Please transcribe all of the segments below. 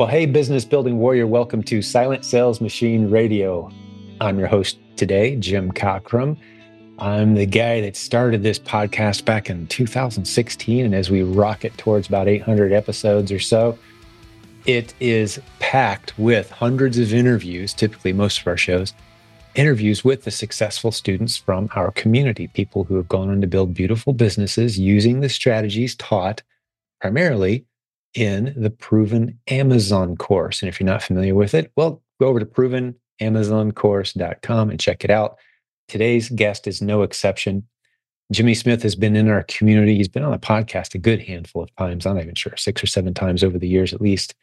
Well, hey, business building warrior, welcome to Silent Sales Machine Radio. I'm your host today, Jim Cockrum. I'm the guy that started this podcast back in 2016. And as we rocket towards about 800 episodes or so, it is packed with hundreds of interviews, typically most of our shows, interviews with the successful students from our community, people who have gone on to build beautiful businesses using the strategies taught primarily in the Proven Amazon course. And if you're not familiar with it, well, go over to provenamazoncourse.com and check it out. Today's guest is no exception. Jimmy Smith has been in our community. He's been on the podcast a good handful of times. I'm not even sure, six or seven times over the years at least,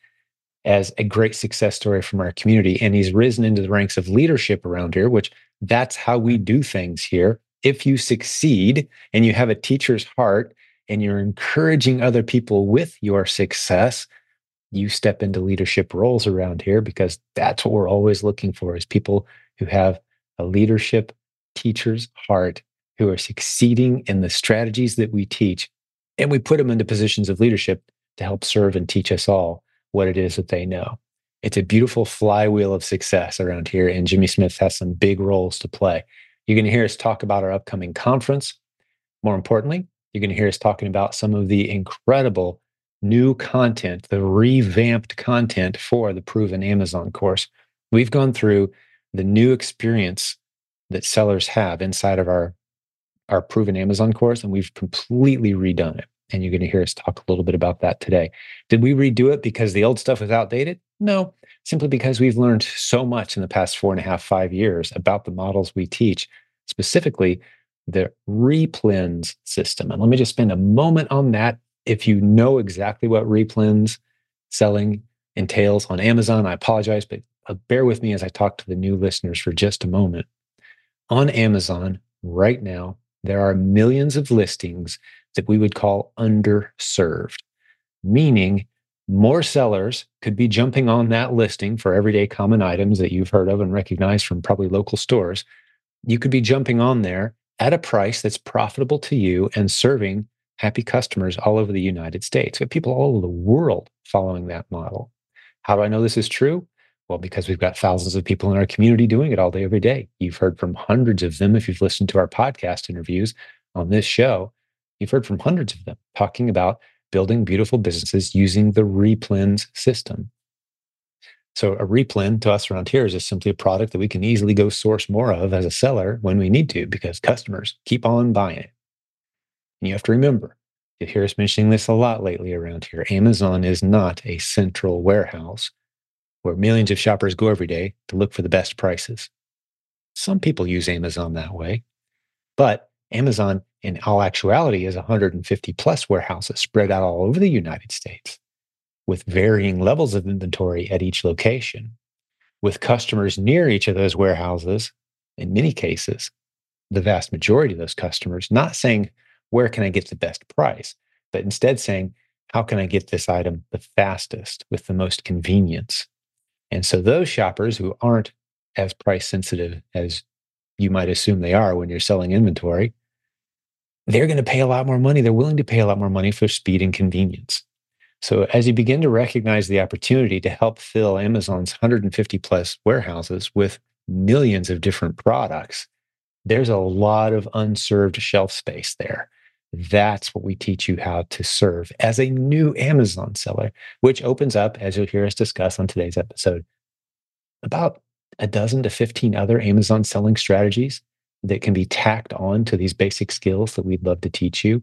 as a great success story from our community. And he's risen into the ranks of leadership around here, which that's how we do things here. If you succeed and you have a teacher's heart and you're encouraging other people with your success, you step into leadership roles around here because that's what we're always looking for is people who have a leadership teacher's heart who are succeeding in the strategies that we teach and we put them into positions of leadership to help serve and teach us all what it is that they know. It's a beautiful flywheel of success around here, and Jimmy Smith has some big roles to play. You're going to hear us talk about our upcoming conference. More importantly, you're going to hear us talking about some of the incredible new content, the revamped content for the Proven Amazon course. We've gone through the new experience that sellers have inside of our, our Proven Amazon course, and we've completely redone it. And you're going to hear us talk a little bit about that today. Did we redo it because the old stuff was outdated? No, simply because we've learned so much in the past four and a half, five years about the models we teach, specifically the replens system. And let me just spend a moment on that. If you know exactly what replens selling entails on Amazon, I apologize, but uh, bear with me as I talk to the new listeners for just a moment. On Amazon right now, there are millions of listings that we would call underserved, meaning more sellers could be jumping on that listing for everyday common items that you've heard of and recognized from probably local stores. You could be jumping on there at a price that's profitable to you and serving happy customers all over the United States. We have people all over the world following that model. How do I know this is true? Well, because we've got thousands of people in our community doing it all day, every day. You've heard from hundreds of them if you've listened to our podcast interviews on this show. You've heard from hundreds of them talking about building beautiful businesses using the Replens system. So a replen to us around here is just simply a product that we can easily go source more of as a seller when we need to because customers keep on buying it. And you have to remember, you hear us mentioning this a lot lately around here. Amazon is not a central warehouse where millions of shoppers go every day to look for the best prices. Some people use Amazon that way, but Amazon in all actuality is 150 plus warehouses spread out all over the United States with varying levels of inventory at each location, with customers near each of those warehouses, in many cases, the vast majority of those customers not saying, Where can I get the best price? but instead saying, How can I get this item the fastest with the most convenience? And so those shoppers who aren't as price sensitive as you might assume they are when you're selling inventory, they're going to pay a lot more money. They're willing to pay a lot more money for speed and convenience. So, as you begin to recognize the opportunity to help fill Amazon's 150 plus warehouses with millions of different products, there's a lot of unserved shelf space there. That's what we teach you how to serve as a new Amazon seller, which opens up, as you'll hear us discuss on today's episode, about a dozen to 15 other Amazon selling strategies that can be tacked on to these basic skills that we'd love to teach you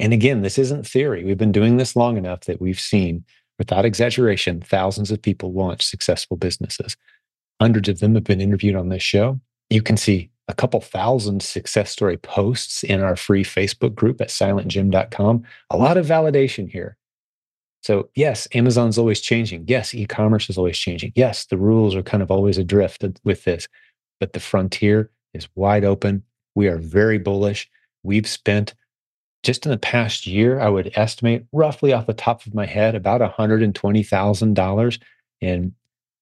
and again, this isn't theory. We've been doing this long enough that we've seen, without exaggeration, thousands of people launch successful businesses. Hundreds of them have been interviewed on this show. You can see a couple thousand success story posts in our free Facebook group at silentjim.com. A lot of validation here. So, yes, Amazon's always changing. Yes, e commerce is always changing. Yes, the rules are kind of always adrift with this, but the frontier is wide open. We are very bullish. We've spent just in the past year, I would estimate roughly off the top of my head about $120,000 in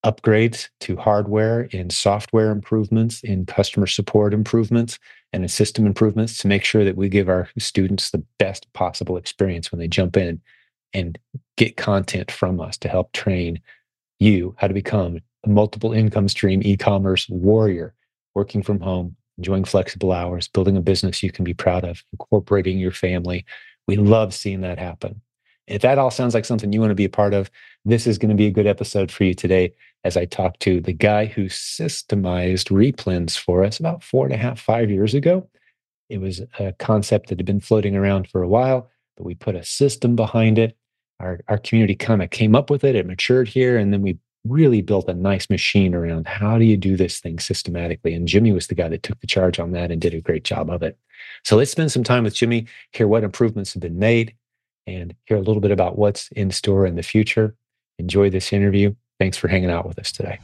upgrades to hardware, in software improvements, in customer support improvements, and in system improvements to make sure that we give our students the best possible experience when they jump in and get content from us to help train you how to become a multiple income stream e-commerce warrior, working from home, enjoying flexible hours, building a business you can be proud of, incorporating your family. We love seeing that happen. If that all sounds like something you want to be a part of, this is going to be a good episode for you today as I talk to the guy who systemized replens for us about four and a half, five years ago. It was a concept that had been floating around for a while, but we put a system behind it. Our, our community kind of came up with it, it matured here, and then we really built a nice machine around how do you do this thing systematically. And Jimmy was the guy that took the charge on that and did a great job of it. So let's spend some time with Jimmy, hear what improvements have been made, and hear a little bit about what's in store in the future. Enjoy this interview. Thanks for hanging out with us today.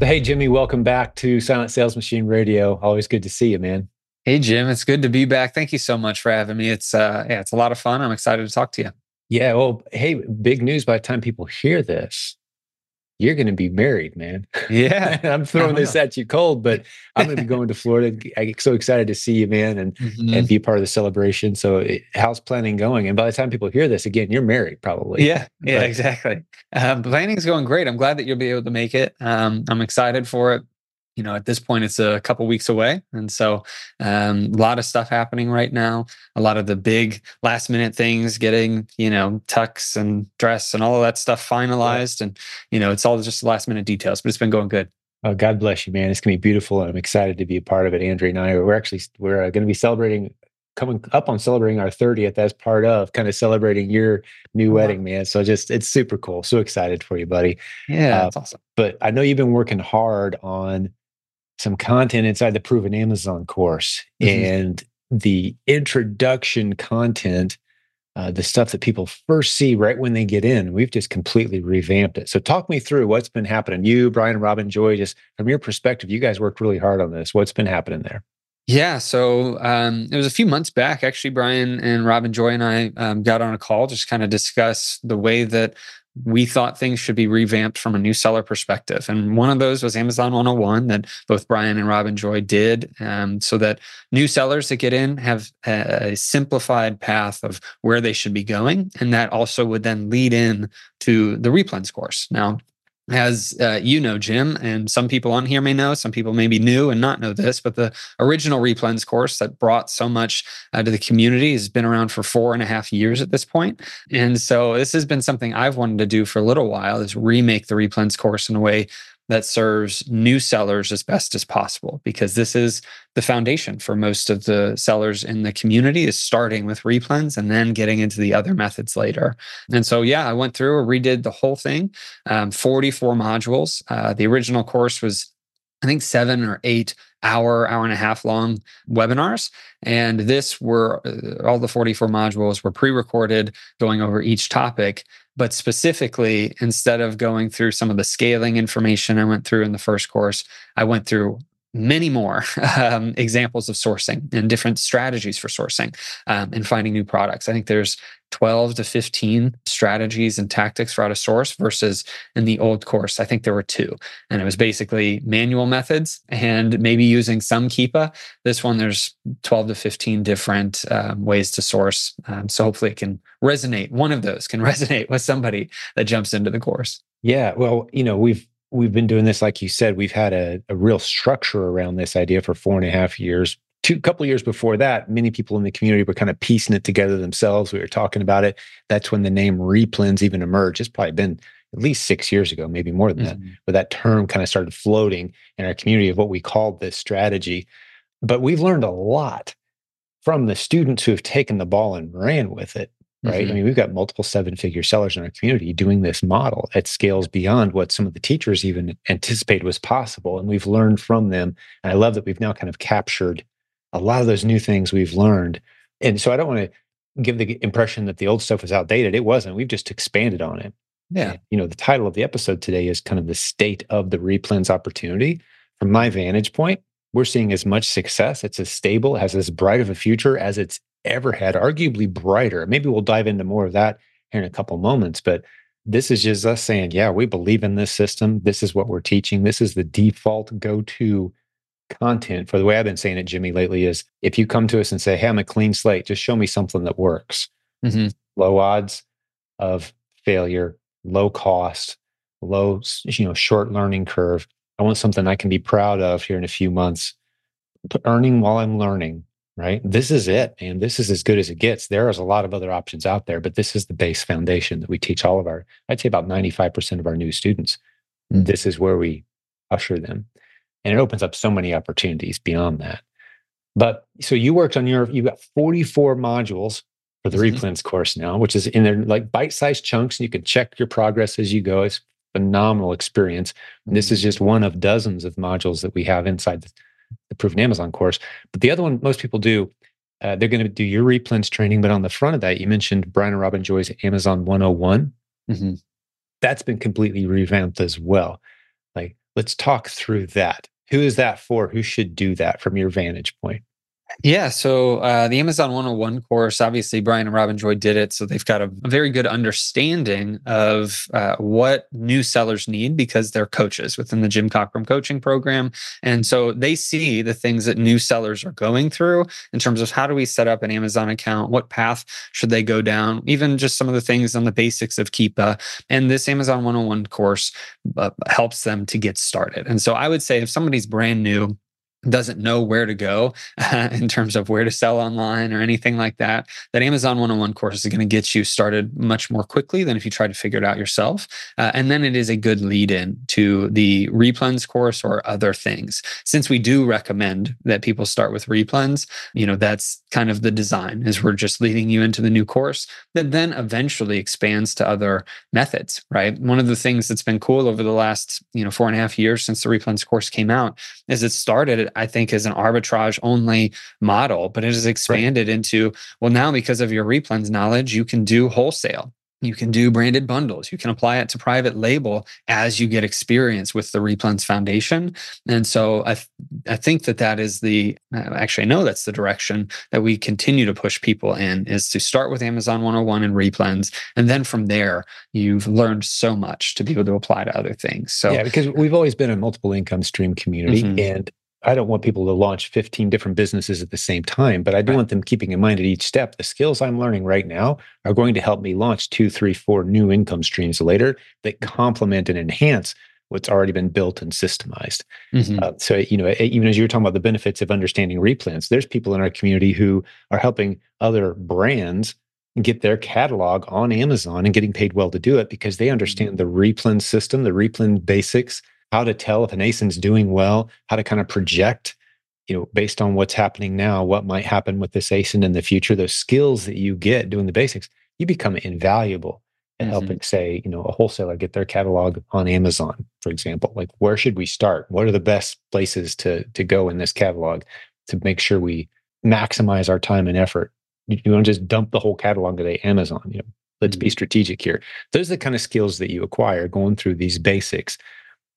Hey, Jimmy, welcome back to Silent Sales Machine Radio. Always good to see you, man. Hey, Jim, it's good to be back. Thank you so much for having me. It's uh, yeah, it's a lot of fun. I'm excited to talk to you. Yeah. Well, hey, big news by the time people hear this you're going to be married, man. Yeah. I'm throwing this at you cold, but I'm going to be going to Florida. I get so excited to see you, man, and mm-hmm. and be part of the celebration. So, it, how's planning going? And by the time people hear this, again, you're married, probably. Yeah. Yeah. But, exactly. Um, planning is going great. I'm glad that you'll be able to make it. Um, I'm excited for it you know, at this point, it's a couple weeks away. And so um, a lot of stuff happening right now. A lot of the big last minute things getting, you know, tux and dress and all of that stuff finalized. And, you know, it's all just last minute details, but it's been going good. Oh, God bless you, man. It's going to be beautiful. And I'm excited to be a part of it. Andrea and I, we're actually, we're uh, going to be celebrating coming up on celebrating our 30th as part of kind of celebrating your new wedding, man. So just it's super cool. So excited for you, buddy. Yeah, uh, that's awesome. But I know you've been working hard on some content inside the Proven Amazon course mm-hmm. and the introduction content, uh, the stuff that people first see right when they get in. We've just completely revamped it. So, talk me through what's been happening. You, Brian, and Robin Joy, just from your perspective, you guys worked really hard on this. What's been happening there? Yeah, so um, it was a few months back. Actually, Brian and Robin Joy and I um, got on a call just kind of discuss the way that we thought things should be revamped from a new seller perspective. And one of those was Amazon 101 that both Brian and Robin Joy did, um, so that new sellers that get in have a, simplified path of where they should be going. And that also would then lead in to the replens course. Now, as uh, you know, Jim, and some people on here may know, some people may be new and not know this, but the original Replens course that brought so much uh, to the community has been around for four and a half years at this point. And so this has been something I've wanted to do for a little while is remake the Replens course in a way that serves new sellers as best as possible because this is the foundation for most of the sellers in the community is starting with replens and then getting into the other methods later. And so yeah i went through and redid the whole thing um, 44 modules. Uh, the original course was i think seven or eight hour hour and a half long webinars. And this were uh, all the 44 modules were pre-recorded going over each topic. But specifically, instead of going through some of the scaling information I went through in the first course, I went through many more um, examples of sourcing and different strategies for sourcing um, and finding new products. I think there's 12 to 15 strategies and tactics for how to source versus in the old course, I think there were two. And it was basically manual methods and maybe using some Keepa. This one, there's 12 to 15 different um, ways to source. Um, so hopefully it can resonate. One of those can resonate with somebody that jumps into the course. Yeah. Well, you know, we've, we've been doing this, like you said, we've had a, a real structure around this idea for four and a half years two couple years before that, many people in the community were kind of piecing it together themselves. We were talking about it. That's when the name replens even emerged. It's probably been at least six years ago, maybe more than mm-hmm. that, but that term kind of started floating in our community of what we called this strategy. But we've learned a lot from the students who have taken the ball and ran with it. Right. Mm-hmm. I mean, we've got multiple seven figure sellers in our community doing this model at scales beyond what some of the teachers even anticipated was possible. And we've learned from them. And I love that we've now kind of captured a lot of those new things we've learned. And so I don't want to give the impression that the old stuff was outdated. It wasn't. We've just expanded on it. Yeah. you know, the title of the episode today is kind of the state of the replens opportunity. From my vantage point, we're seeing as much success. It's as stable, has as bright of a future as it's ever had, arguably brighter. Maybe we'll dive into more of that here in a couple moments. But this is just us saying, yeah, we believe in this system. This is what we're teaching. This is the default go to content for the way I've been saying it, Jimmy, lately is if you come to us and say, Hey, I'm a clean slate, just show me something that works. Mm-hmm. Low odds, of failure, low cost, low, you know, short learning curve. I want something I can be proud of here in a few months. Earning while I'm learning, right? This is it, and this is as good as it gets. There is a lot of other options out there, but this is the base foundation that we teach all of our, I'd say about 95% of our new students. Mm. This is where we usher them. And it opens up so many opportunities beyond that. But so you worked on your, you've got 44 modules for the mm-hmm. course now, which is in there like bite-sized chunks. And you can check your progress as you go. It's phenomenal experience. And this is mm-hmm. just one of dozens of modules that we have inside the, the Proven Amazon course. But the other one most people do, uh, they're going to do your replens training. But on the front of that, you mentioned Brian and Robin Joy's Amazon 101. Mm-hmm. That's been completely revamped as well. Like, let's talk through that. Who is that for? Who should do that from your vantage point? Yeah. So uh, the Amazon 101 course, obviously, Brian and Robin Joy did it. So they've got a, very good understanding of uh, what new sellers need because they're coaches within the Jim Cockrum coaching program. And so they see the things that new sellers are going through in terms of how do we set up an Amazon account? What path should they go down? Even just some of the things on the basics of Keepa. And this Amazon 101 course uh, helps them to get started. And so I would say if somebody's brand new, doesn't know where to go uh, in terms of where to sell online or anything like that, that Amazon 101 course is going to get you started much more quickly than if you try to figure it out yourself. Uh, and then it is a good lead in to the replens course or other things. Since we do recommend that people start with replens, you know, that's kind of the design is we're just leading you into the new course that then eventually expands to other methods, right? One of the things that's been cool over the last, you know, four and a half years since the replens course came out is it started I think, is an arbitrage only model, but it has expanded right. into, well, now because of your replens knowledge, you can do wholesale. You can do branded bundles. You can apply it to private label as you get experience with the Replens Foundation. And so I, th- I think that that is the, actually, I know that's the direction that we continue to push people in is to start with Amazon 101 and Replens. And then from there, you've learned so much to be able to apply to other things. So, yeah, because we've always been a multiple income stream community. Mm-hmm. And I don't want people to launch 15 different businesses at the same time, but I do right. want them keeping in mind at each step the skills I'm learning right now are going to help me launch two, three, four new income streams later that complement and enhance what's already been built and systemized. Mm-hmm. Uh, so, you know, even as you were talking about the benefits of understanding replens, there's people in our community who are helping other brands get their catalog on Amazon and getting paid well to do it because they understand mm-hmm. the replen system, the replen basics how to tell if an ASIN's doing well, how to kind of project, you know, based on what's happening now, what might happen with this ASIN in the future, those skills that you get doing the basics, you become invaluable in mm-hmm. helping, say, you know, a wholesaler get their catalog on Amazon, for example. Like, where should we start? What are the best places to to go in this catalog to make sure we maximize our time and effort? You, you to just dump the whole catalog at Amazon, you know. Let's mm-hmm. be strategic here. Those are the kind of skills that you acquire going through these basics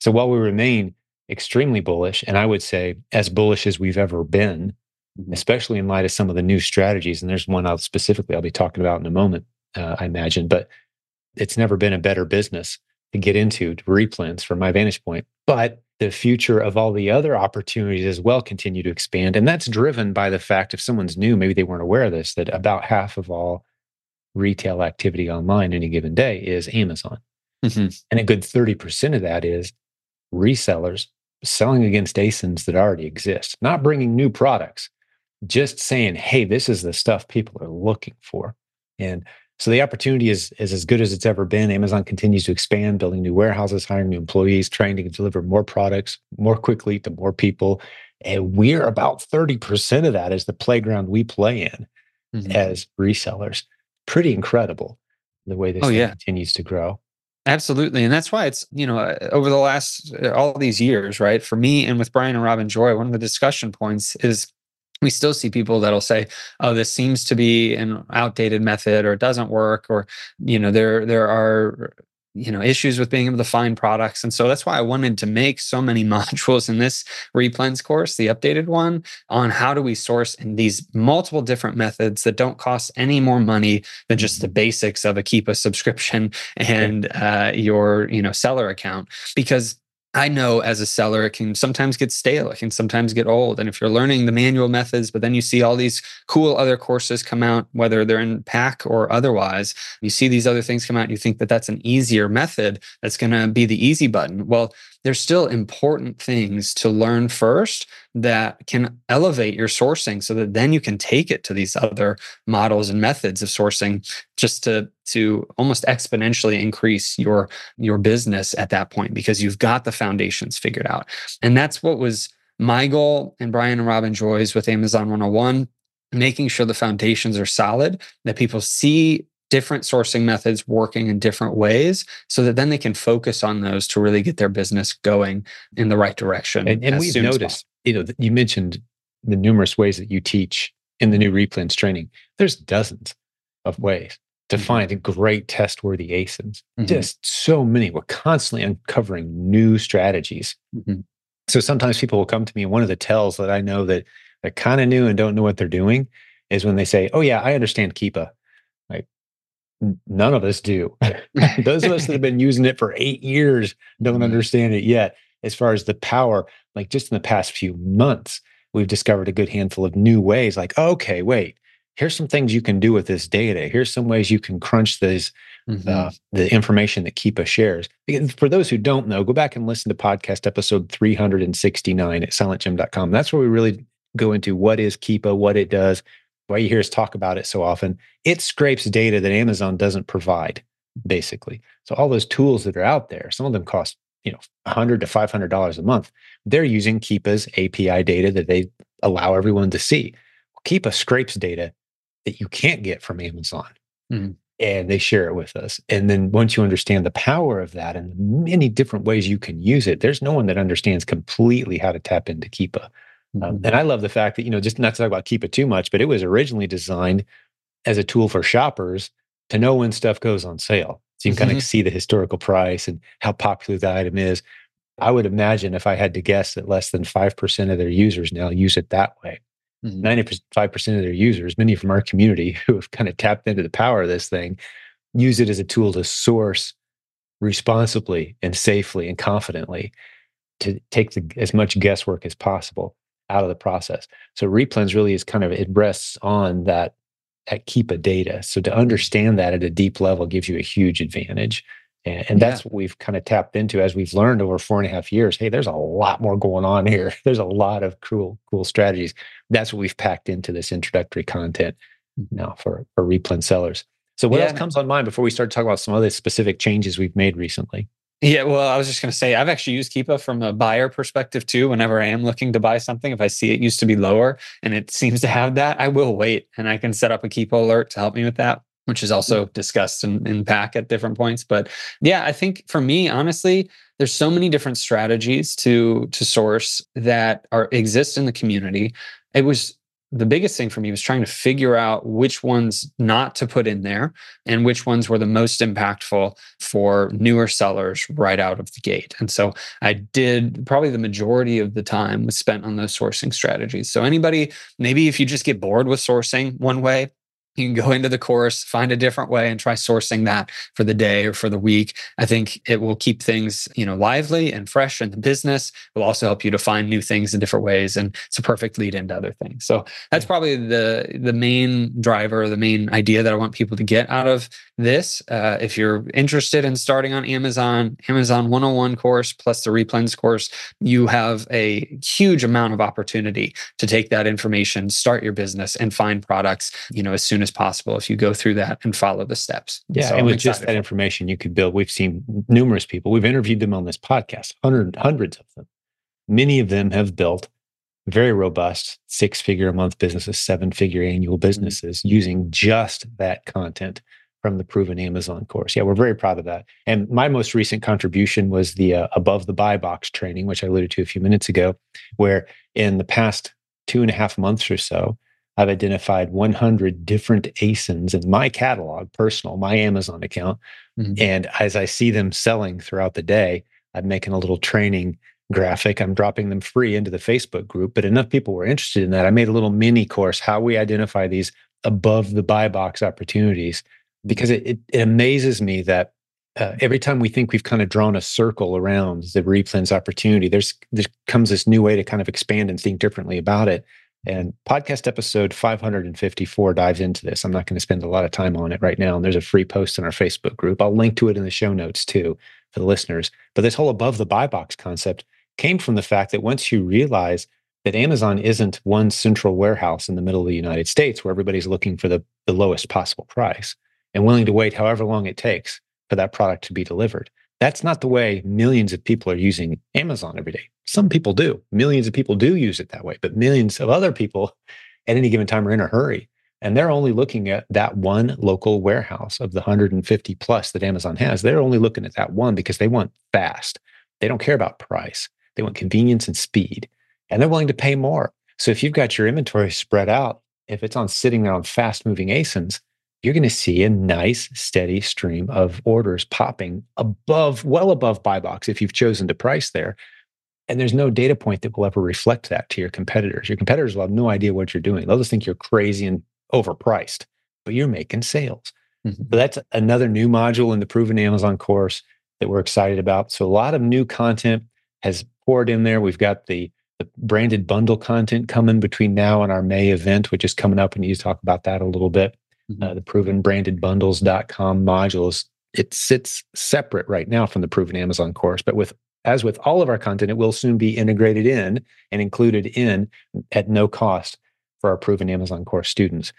so while we remain extremely bullish, and I would say as bullish as we've ever been, mm-hmm. especially in light of some of the new strategies, and there's one I'll specifically I'll be talking about in a moment, uh, I imagine, but it's never been a better business to get into to replens from my vantage point. But the future of all the other opportunities as well continue to expand. And that's driven by the fact if someone's new, maybe they weren't aware of this, that about half of all retail activity online any given day is Amazon. Mm-hmm. And a good 30% of that is resellers selling against ASINs that already exist, not bringing new products, just saying, hey, this is the stuff people are looking for. And so the opportunity is, is as good as it's ever been. Amazon continues to expand, building new warehouses, hiring new employees, trying to deliver more products more quickly to more people. And we're about 30% of that is the playground we play in mm-hmm. as resellers. Pretty incredible the way this oh, yeah. continues to grow. Absolutely. And that's why it's, you know, uh, over the last uh, all these years, right? For me and with Brian and Robin Joy, one of the discussion points is we still see people that'll say, "Oh, this seems to be an outdated method, or it doesn't work, or you know, there there are you know issues with being able to find products. And so that's why i wanted to make so many modules in this replens course the updated one on how do we source in these multiple different methods that don't cost any more money than just the basics of a keepa subscription and uh, your you know seller account. Because I know as a seller, it can sometimes get stale. It can sometimes get old. And if you're learning the manual methods, but then you see all these cool other courses come out, whether they're in PAC or otherwise, you see these other things come out, and you think that that's an easier method that's going to be the easy button. Well, there's still important things to learn first that can elevate your sourcing so that then you can take it to these other models and methods of sourcing just to to almost exponentially increase your your business at that point because you've got the foundations figured out and that's what was my goal and brian and robin joy's with amazon 101 making sure the foundations are solid that people see different sourcing methods working in different ways so that then they can focus on those to really get their business going in the right direction. And, and we've noticed, you know, you mentioned the numerous ways that you teach in the new replens training. There's dozens of ways to mm-hmm. find great test worthy ASINs. Mm-hmm. Just so many. We're constantly uncovering new strategies. Mm-hmm. So sometimes people will come to me, and one of the tells that I know that they're kind of new and don't know what they're doing is when they say, Oh, yeah, I understand Keepa Like none of us do. Those of us that have been using it for eight years don't mm-hmm. understand it yet. As far as the power, like just in the past few months, we've discovered a good handful of new ways. Like, okay, wait, here's some things you can do with this data. Here's some ways you can crunch this, mm-hmm. uh, the information that Keepa shares. For those who don't know, go back and listen to podcast episode 369 at silentjim.com. That's where we really go into what is Keepa, what it does, why you hear us talk about it so often, it scrapes data that Amazon doesn't provide, basically. So all those tools that are out there, some of them cost, you know, 100 to $500 a month. They're using Keepa's API data that they allow everyone to see. Keepa scrapes data that you can't get from Amazon. Mm-hmm. And they share it with us. And then once you understand the power of that and the many different ways you can use it, there's no one that understands completely how to tap into Keepa. Um, mm-hmm. and I love the fact that, you know, just not to talk about Keepa too much, but it was originally designed as a tool for shoppers to know when stuff goes on sale. So you can mm-hmm. kind of see the historical price and how popular the item is. I would imagine if I had to guess that less than 5% of their users now use it that way. Mm-hmm. 95% of their users, many from our community who have kind of tapped into the power of this thing, use it as a tool to source responsibly and safely and confidently to take the, as much guesswork as possible out of the process. So replens really is kind of it rests on that at Keepa data. So to understand that at a deep level gives you a huge advantage. And, and yeah. that's what we've kind of tapped into as we've learned over four and a half years. Hey, there's a lot more going on here. There's a lot of cool, cool strategies. That's what we've packed into this introductory content mm-hmm. now for, for replen sellers. So what yeah. else comes on mind before we start talking about some other specific changes we've made recently? Yeah, well, I was just going to say I've actually used Keepa from a buyer perspective too. Whenever I am looking to buy something, if I see it used to be lower and it seems to have that, I will wait and I can set up a Keepa alert to help me with that, which is also discussed in, in PAC at different points. But yeah, I think for me, honestly, there's so many different strategies to to source that are exist in the community. It was the biggest thing for me was trying to figure out which ones not to put in there and which ones were the most impactful for newer sellers right out of the gate. And so I did probably the majority of the time was spent on those sourcing strategies. So anybody, maybe if you just get bored with sourcing one way, you can go into the course, find a different way and try sourcing that for the day or for the week. I think it will keep things, you know, lively and fresh in the business. It will also help you to find new things in different ways. And it's a perfect lead into other things. So that's probably the the main driver, the main idea that I want people to get out of this. Uh, if you're interested in starting on Amazon, Amazon 101 course plus the replens course, you have a huge amount of opportunity to take that information, start your business and find products, you know, as soon as possible if you go through that and follow the steps. Yeah, so and with just that information you could build, we've seen numerous people. We've interviewed them on this podcast, hundred, hundreds of them. Many of them have built very robust six figure a month businesses, seven figure annual mm-hmm. businesses mm-hmm. using just that content from the proven Amazon course. Yeah, we're very proud of that. And my most recent contribution was the uh, above the buy box training, which I alluded to a few minutes ago, where in the past two and a half months or so, I've identified 100 different ASINs in my catalog, personal, my Amazon account. Mm-hmm. And as I see them selling throughout the day, I'm making a little training graphic. I'm dropping them free into the Facebook group. But enough people were interested in that. I made a little mini course how we identify these above the buy box opportunities because it, it, it amazes me that uh, every time we think we've kind of drawn a circle around the replens opportunity, there's there comes this new way to kind of expand and think differently about it. And podcast episode 554 dives into this. I'm not going to spend a lot of time on it right now. And there's a free post in our Facebook group. I'll link to it in the show notes too for the listeners. But this whole above the buy box concept came from the fact that once you realize that Amazon isn't one central warehouse in the middle of the United States where everybody's looking for the, the lowest possible price and willing to wait however long it takes for that product to be delivered. That's not the way millions of people are using Amazon every day. Some people do. Millions of people do use it that way, but millions of other people at any given time are in a hurry. And they're only looking at that one local warehouse of the 150 plus that Amazon has. They're only looking at that one because they want fast. They don't care about price. They want convenience and speed, and they're willing to pay more. So if you've got your inventory spread out, if it's on sitting there on fast moving ASINs, you're going to see a nice steady stream of orders popping above, well above buy box if you've chosen to price there. And there's no data point that will ever reflect that to your competitors. Your competitors will have no idea what you're doing. They'll just think you're crazy and overpriced, but you're making sales. Mm-hmm. So that's another new module in the Proven Amazon course that we're excited about. So a lot of new content has poured in there. We've got the, the branded bundle content coming between now and our May event, which is coming up. And you talk about that a little bit. Mm-hmm. Uh, the provenbrandedbundles.com modules, it sits separate right now from the Proven Amazon course, but with as with all of our content, it will soon be integrated in and included in at no cost for our Proven Amazon course students.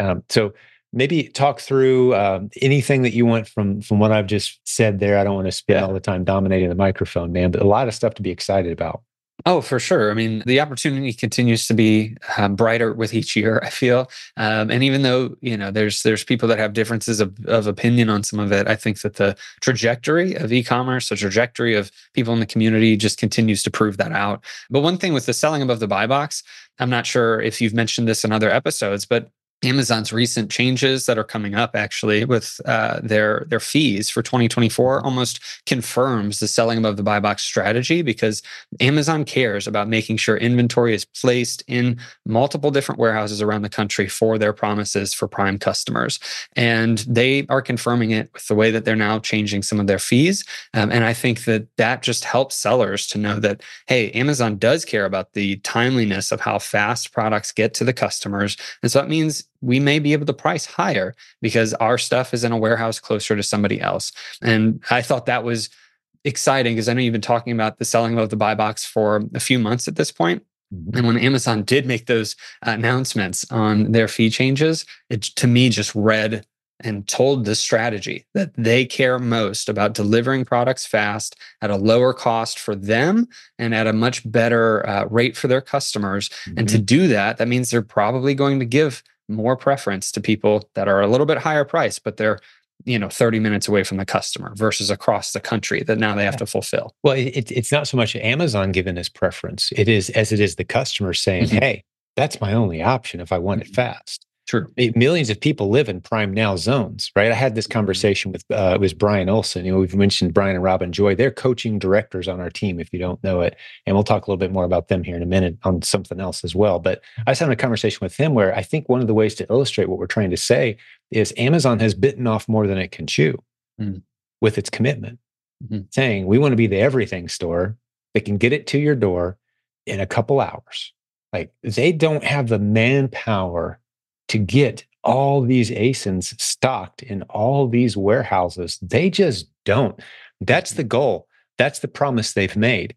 Mm. Um, so maybe talk through um, anything that you want from from what I've just said there. I don't want to spend yeah. all the time dominating the microphone, man, but a lot of stuff to be excited about. Oh, for sure. I mean, the opportunity continues to be um, brighter with each year. I feel, um, and even though you know there's there's people that have differences of, of opinion on some of it, I think that the trajectory of e-commerce, the trajectory of people in the community, just continues to prove that out. But one thing with the selling above the buy box, I'm not sure if you've mentioned this in other episodes, but Amazon's recent changes that are coming up actually with uh, their their fees for 2024 almost confirms the selling above the buy box strategy because Amazon cares about making sure inventory is placed in multiple different warehouses around the country for their promises for prime customers. And they are confirming it with the way that they're now changing some of their fees. Um, and I think that that just helps sellers to know that hey Amazon does care about the timeliness of how fast products get to the customers. And so that means we may be able to price higher because our stuff is in a warehouse closer to somebody else. And I thought that was exciting because I know you've been talking about the selling of the buy box for a few months at this point. Mm-hmm. And when Amazon did make those announcements on their fee changes, it to me just read and told the strategy that they care most about delivering products fast at a lower cost for them and at a much better uh, rate for their customers. Mm-hmm. And to mm-hmm. do that, that means they're probably going to give more preference to people that are a little bit higher price, but they're you know 30 minutes away from the customer versus across the country that now they have to fulfill well it, it's not so much amazon giving this preference it is as it is the customer saying mm-hmm. hey that's my only option if i want it mm-hmm. fast True. Millions of people live in prime now zones, right? I had this mm-hmm. conversation with uh, it was Brian Olson. You know, we've mentioned Brian and Robin Joy. They're coaching directors on our team, if you don't know it, and we'll talk a little bit more about them here in a minute on something else as well. But I was having a conversation with him where I think one of the ways to illustrate what we're trying to say is Amazon has bitten off more than it can chew mm. with its commitment, mm-hmm. saying we want to be the everything store that can get it to your door in a couple hours. Like they don't have the manpower to get all these ASINs stocked in all these warehouses. They just don't. That's the goal. That's the promise they've made.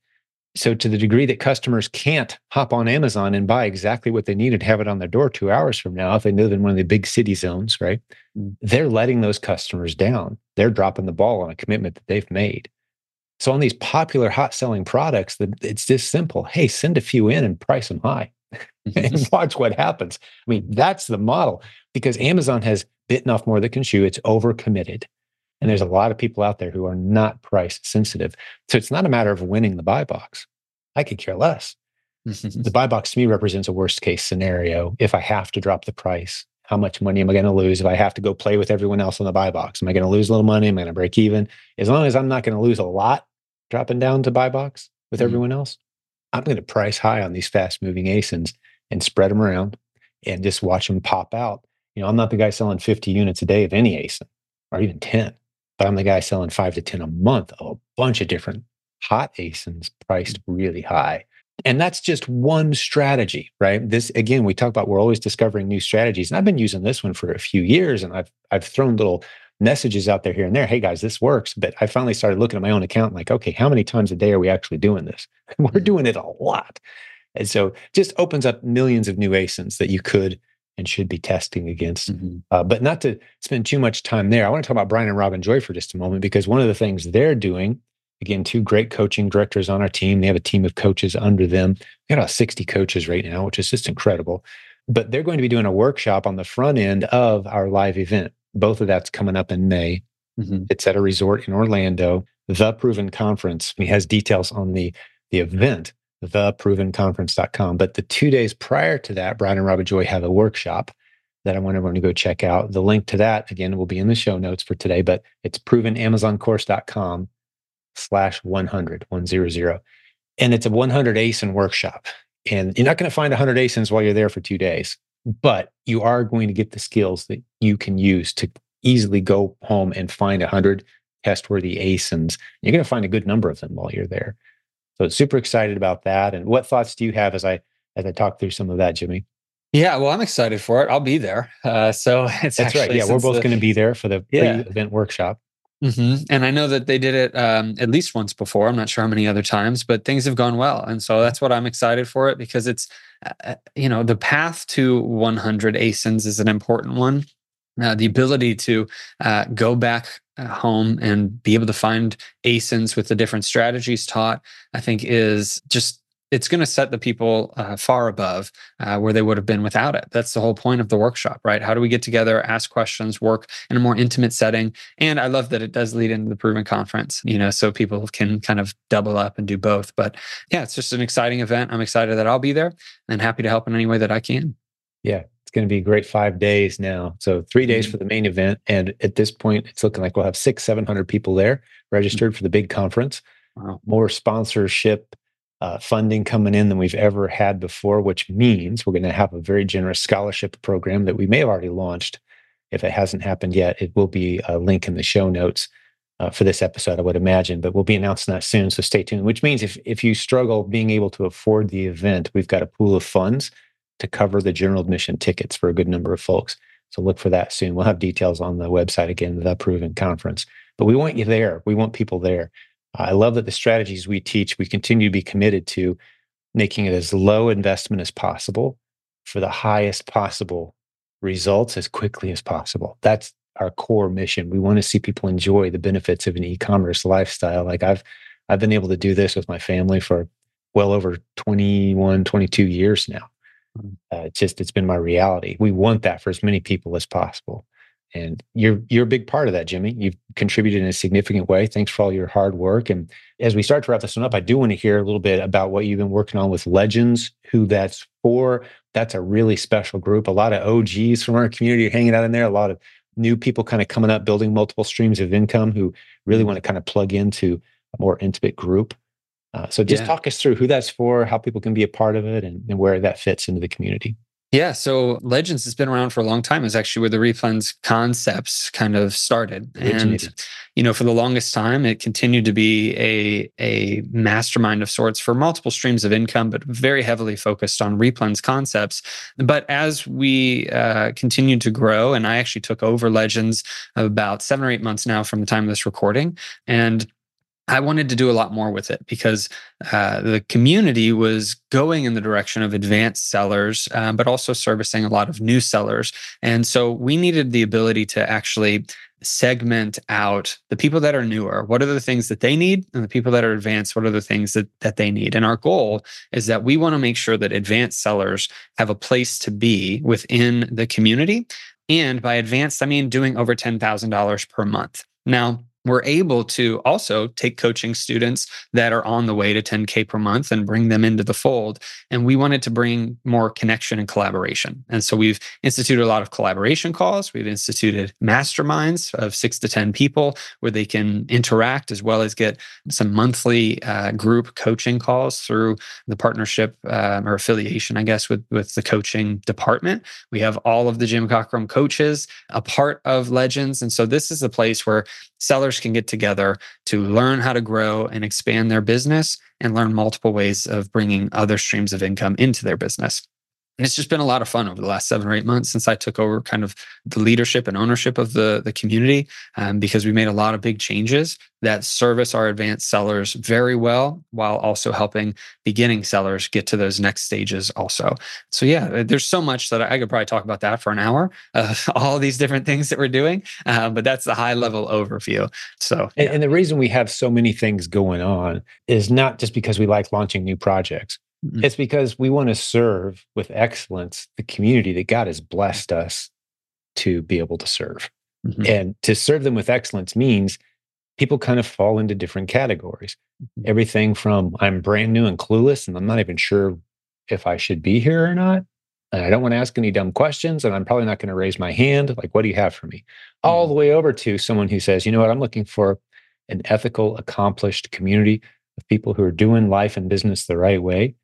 So, to the degree that customers can't hop on Amazon and buy exactly what they need and have it on their door two hours from now, if they live in one of the big city zones, right? Mm. They're letting those customers down. They're dropping the ball on a commitment that they've made. So, on these popular hot selling products, it's just simple. Hey, send a few in and price them high and watch what happens. I mean, that's the model because Amazon has bitten off more than can chew. It's overcommitted. And there's a lot of people out there who are not price sensitive. So it's not a matter of winning the buy box. I could care less. the buy box to me represents a worst case scenario. If I have to drop the price, how much money am I going to lose? If I have to go play with everyone else on the buy box, am I going to lose a little money? Am I going to break even? As long as I'm not going to lose a lot dropping down to buy box with mm-hmm. everyone else, I'm going to price high on these fast moving ASINs and spread them around and just watch them pop out. You know, I'm not the guy selling 50 units a day of any ASIN or even 10. but I'm the guy selling five to 10 a month of a bunch of different hot ASINs priced really high. And that's just one strategy, right? This again, we talk about we're always discovering new strategies. And I've been using this one for a few years and I've I've thrown little messages out there here and there. Hey guys, this works. But I finally started looking at my own account like, okay, how many times a day are we actually doing this? we're mm-hmm. doing it a lot. And so just opens up millions of new ASINs that you could and should be testing against. Mm-hmm. Uh, but not to spend too much time there. I want to talk about Brian and Robin Joy for just a moment because one of the things they're doing, again, two great coaching directors on our team. They have a team of coaches under them. We got about 60 coaches right now, which is just incredible. But they're going to be doing a workshop on the front end of our live event. Both of that's coming up in May. Mm-hmm. It's at a resort in Orlando, the Proven Conference. He has details on the the event theprovenconference.com. But the two days prior to that, Brian and Robin Joy have a workshop that I want everyone to go check out. The link to that, again, will be in the show notes for today, but it's provenamazoncourse.com slash 100, 100. And it's a 100 ASIN workshop. And you're not going to find 100 ASINs while you're there for two days, but you are going to get the skills that you can use to easily go home and find 100 test worthy ASINs. You're going to find a good number of them while you're there. So super excited about that. And what thoughts do you have as I as I talk through some of that, Jimmy? Yeah, well, I'm excited for it. I'll be there. Uh, so it's that's right. Yeah, we're both going to be there for the yeah. event workshop. Mm-hmm. And I know that they did it um, at least once before. I'm not sure how many other times, but things have gone well, and so that's what I'm excited for it because it's, uh, uh you know, the path to 100 ASINs is an important one. Uh, the ability to uh, go back home and be able to find ASINs with the different strategies taught, I think is just it's going to set the people uh, far above uh, where they would have been without it. That's the whole point of the workshop, right? How do we get together, ask questions, work in a more intimate setting? And I love that it does lead into the Proven Conference, you know, so people can kind of double up and do both. But yeah, it's just an exciting event. I'm excited that I'll be there and happy to help in any way that I can. Yeah, going to be a great five days now. So three days mm-hmm. for the main event, and at this point, it's looking like we'll have six, seven hundred people there registered mm-hmm. for the big conference. Wow. More sponsorship uh, funding coming in than we've ever had before, which means we're going to have a very generous scholarship program that we may have already launched. If it hasn't happened yet, it will be a link in the show notes. Uh, for this episode, I would imagine, but we'll be announcing that soon. So stay tuned. Which means if if you struggle being able to afford the event, we've got a pool of funds to cover the general admission tickets for a good number of folks. So look for that soon. We'll have details on the website again, the Proven Conference. But we want you there. We want people there. I love that the strategies we teach, we continue to be committed to making it as low investment as possible for the highest possible results as quickly as possible. That's our core mission. We want to see people enjoy the benefits of an e-commerce lifestyle. Like I've I've been able to do this with my family for well over 21, 22 years now. Uh, it's just it's been my reality. We want that for as many people as possible, and you're you're a big part of that, Jimmy. You've contributed in a significant way. Thanks for all your hard work. And as we start to wrap this one up, I do want to hear a little bit about what you've been working on with Legends. Who that's for? That's a really special group. A lot of OGs from our community are hanging out in there. A lot of new people kind of coming up, building multiple streams of income who really want to kind of plug into a more intimate group. Uh, so just yeah. talk us through who that's for, how people can be a part of it, and, and where that fits into the community. Yeah, so Legends has been around for a long time. Is actually where the replens concepts kind of started, and you know, for the longest time, it continued to be a a mastermind of sorts for multiple streams of income, but very heavily focused on replens concepts. But as we uh, continued to grow, and I actually took over Legends about seven or eight months now from the time of this recording, and I wanted to do a lot more with it because uh, the community was going in the direction of advanced sellers, uh, but also servicing a lot of new sellers. And so we needed the ability to actually segment out the people that are newer. What are the things that they need? And the people that are advanced, what are the things that, that they need? And our goal is that we want to make sure that advanced sellers have a place to be within the community. And by advanced, I mean doing over $10,000 per month. Now, we're able to also take coaching students that are on the way to 10K per month and bring them into the fold. And we wanted to bring more connection and collaboration. And so we've instituted a lot of collaboration calls. We've instituted masterminds of six to 10 people where they can interact as well as get some monthly uh, group coaching calls through the partnership um, or affiliation, I guess, with, with the coaching department. We have all of the Jim Cockrum coaches a part of Legends. And so this is a place where sellers can get together to learn how to grow and expand their business and learn multiple ways of bringing other streams of income into their business. And it's just been a lot of fun over the last seven or eight months since I took over kind of the leadership and ownership of the, the community um, because we made a lot of big changes that service our advanced sellers very well while also helping beginning sellers get to those next stages also. So, yeah, uh, there's so much that I could probably talk about that for an hour, uh, all these different things that we're doing. Uh, but that's the high level overview. So, yeah. and, and the reason we have so many things going on is not just because we like launching new projects Mm-hmm. It's because we want to serve with excellence the community that God has blessed us to be able to serve. Mm-hmm. And to serve them with excellence means people kind of fall into different categories. Mm-hmm. Everything from I'm brand new and clueless, and I'm not even sure if I should be here or not. And I don't want to ask any dumb questions, and I'm probably not going to raise my hand. Like, what do you have for me? All mm-hmm. the way over to someone who says, you know what, I'm looking for an ethical, accomplished community of people who are doing life and business the right way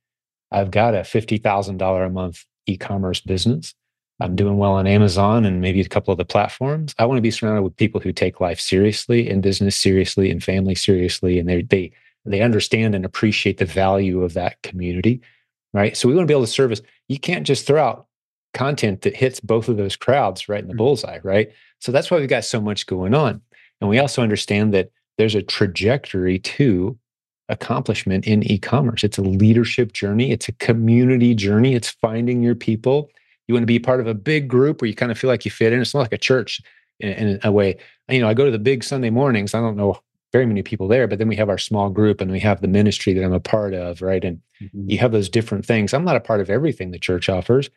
I've got a $50,000 a month e commerce business. I'm doing well on Amazon and maybe a couple of the platforms. I want to be surrounded with people who take life seriously and business seriously and family seriously. And they, they, they understand and appreciate the value of that community. Right. So we want to be able to service. You can't just throw out content that hits both of those crowds right in the mm-hmm. bullseye. Right. So that's why we've got so much going on. And we also understand that there's a trajectory to accomplishment in e-commerce. It's a leadership journey, it's a community journey, it's finding your people. You want to be part of a big group where you kind of feel like you fit in. It's not like a church in, in a way. You know, I go to the big Sunday mornings. I don't know very many people there, but then we have our small group and we have the ministry that I'm a part of, right? And mm-hmm. you have those different things. I'm not a part of everything the church offers,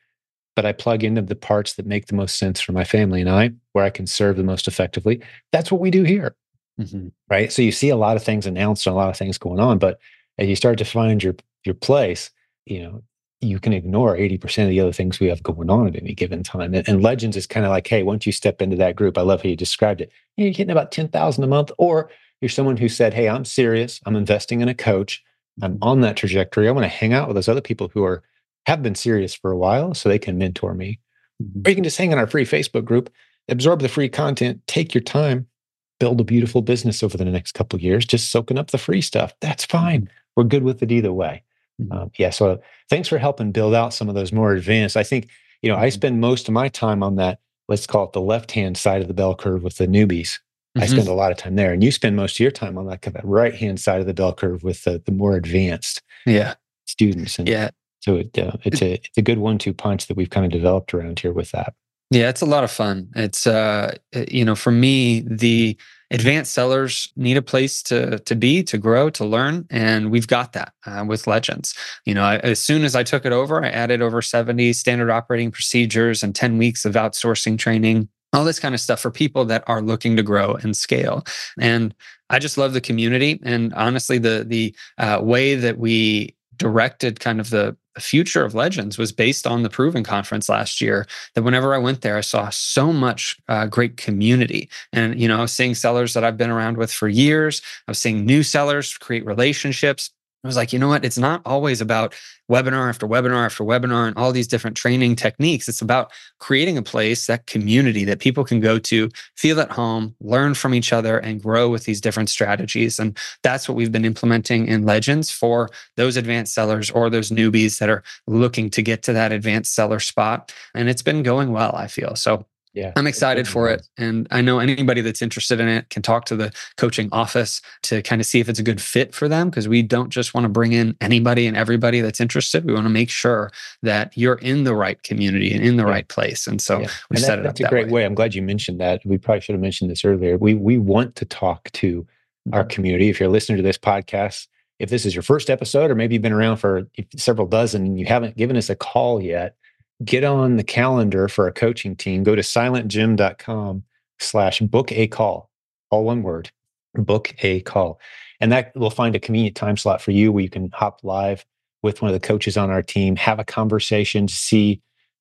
but I plug into the parts that make the most sense for my family and I, where I can serve the most effectively. That's what we do here. Mm-hmm. Right. So you see a lot of things announced and a lot of things going on, but as you start to find your your place, you know, you can ignore 80% of the other things we have going on at any given time. And, and Legends is kind of like, hey, once you step into that group, I love how you described it. You're getting about 10,000 a month, or you're someone who said, hey, I'm serious. I'm investing in a coach. I'm mm-hmm. on that trajectory. I want to hang out with those other people who are have been serious for a while so they can mentor me. Mm-hmm. Or you can just hang in our free Facebook group, absorb the free content, take your time, build a beautiful business over the next couple of years, just soaking up the free stuff. That's fine. Mm-hmm. We're good with it either way. Mm-hmm. Um, yeah. So thanks for helping build out some of those more advanced. I think, you know, I mm-hmm. spend most of my time on that, let's call it the left hand side of the bell curve with the newbies. Mm-hmm. I spend a lot of time there. And you spend most of your time on that kind of right hand side of the bell curve with the, the more advanced yeah. students. And yeah. So it, uh, it's a it's a good one two punch that we've kind of developed around here with that. Yeah, it's a lot of fun. It's uh you know, for me, the advanced sellers need a place to to be, to grow, to learn, and we've got that uh, with Legends. You know, I, as soon as I took it over, I added over 70 standard operating procedures and 10 weeks of outsourcing training all this kind of stuff for people that are looking to grow and scale. And I just love the community. And honestly, the the uh, way that we directed kind of the future of legends was based on the proven conference last year that whenever i went there i saw so much uh, great community. And you know i was seeing sellers that i've been around with for years. I was seeing new sellers create relationships I was like, you know what? It's not always about webinar after webinar after webinar and all these different training techniques. It's about creating a place, that community that people can go to, feel at home, learn from each other, and grow with these different strategies. And that's what we've been implementing in Legends for those advanced sellers or those newbies that are looking to get to that advanced seller spot. And it's been going well, I feel. So yeah i'm excited for it and i know anybody that's interested in it can talk to the coaching office to kind of see if it's a good fit for them because we don't just want to bring in anybody and everybody that's interested we want to make sure that you're in the right community and in the yeah. right place and so yeah. we set that, it that's up a great way. way i'm glad you mentioned that we probably should have mentioned this earlier we we want to talk to mm-hmm. our community if you're listening to this podcast if this is your first episode or maybe you've been around for several dozen and you haven't given us a call yet get on the calendar for a coaching team, go to silentjim.com slash book a call, all one word, book a call. And that will find a convenient time slot for you where you can hop live with one of the coaches on our team, have a conversation to see,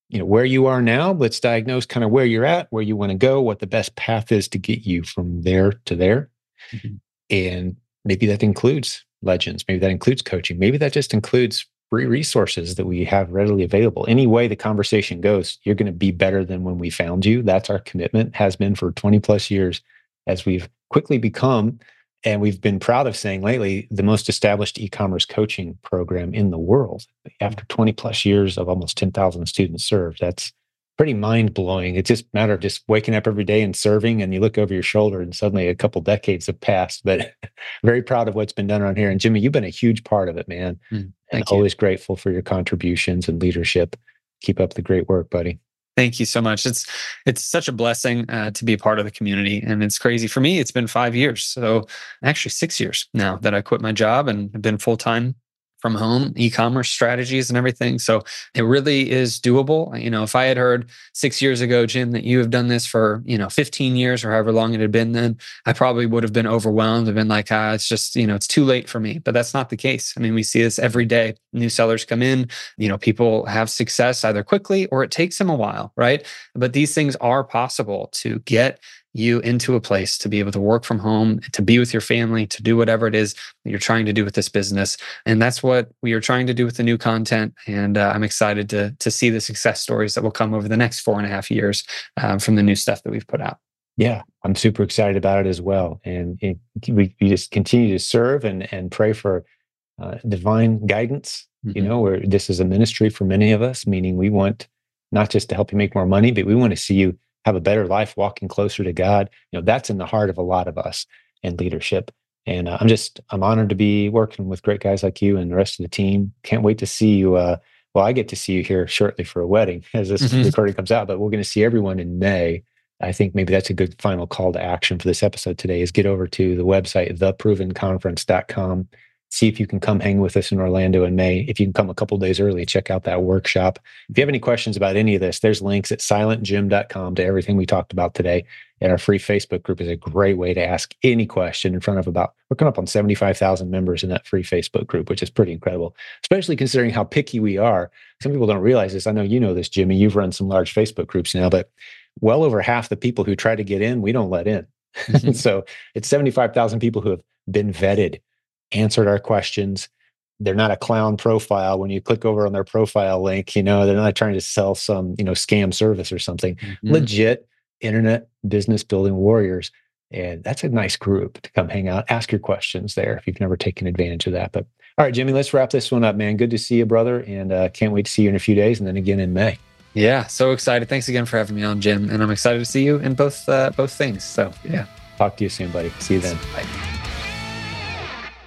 you know, where you are now. Let's diagnose kind of where you're at, where you want to go, what the best path is to get you from there to there. Mm-hmm. And maybe that includes legends. Maybe that includes coaching. Maybe that just includes free resources that we have readily available. Any way the conversation goes, you're going to be better than when we found you. That's our commitment, has been for 20 plus years as we've quickly become, and we've been proud of saying lately, the most established e commerce coaching program in the world. After 20 plus years of almost 10,000 students served, that's pretty mind blowing. It's just a matter of just waking up every day and serving, and you look over your shoulder, and suddenly a couple decades have passed. But very proud of what's been done around here. And Jimmy, you've been a huge part of it, man. Mm, and you. always grateful for your contributions and leadership. Keep up the great work, buddy. Thank you so much. It's it's such a blessing uh, to be a part of the community, and it's crazy for me. It's been five years, so actually six years now that I quit my job and have been full time from home e-commerce strategies and everything. So it really is doable. You know if i had heard six years ago jim that you have done this for you know 15 years or however long it had been then i probably would have been overwhelmed and been like ah it's just you know it's too late for me. But that's not the case. I mean we see this every day. New sellers come in you know people have success either quickly or it takes them a while right? But these things are possible to get you into a place to be able to work from home, to be with your family, to do whatever it is that you're trying to do with this business. And that's what we are trying to do with the new content. And uh, I'm excited to, to see the success stories that will come over the next four and a half years um, from the new stuff that we've put out. Yeah, I'm super excited about it as well. And it, we, we just continue to serve and, and pray for uh, divine guidance, mm-hmm. you know, where this is a ministry for many of us, meaning we want not just to help you make more money, but we want to see you have a better life walking closer to God. You know, that's in the heart of a lot of us in leadership. And uh, I'm just, I'm honored to be working with great guys like you and the rest of the team. Can't wait to see you. Uh, well, I get to see you here shortly for a wedding as this mm-hmm. recording comes out, but we're going to see everyone in May. I think maybe that's a good final call to action for this episode today is get over to the website, theprovenconference.com see if you can come hang with us in Orlando in May. If you can come a couple days early, check out that workshop. If you have any questions about any of this, there's links at silentjim.com to everything we talked about today. And our free Facebook group is a great way to ask any question in front of about, we're coming up on 75,000 members in that free Facebook group, which is pretty incredible, especially considering how picky we are. Some people don't realize this. I know you know this, Jimmy. You've run some large Facebook groups now, but well over half the people who try to get in, we don't let in. Mm-hmm. so it's 75,000 people who have been vetted answered our questions. They're not a clown profile. When you click over on their profile link, you know, they're not trying to sell some, you know, scam service or something. Mm-hmm. Legit internet business building warriors. And that's a nice group to come hang out, ask your questions there if you've never taken advantage of that. But all right, Jimmy, let's wrap this one up, man. Good to see you, brother. And uh, can't wait to see you in a few days and then again in May. Yeah, so excited. Thanks again for having me on, Jim. And I'm excited to see you in both uh, both things. So yeah. Talk to you soon, buddy. See you then. Bye.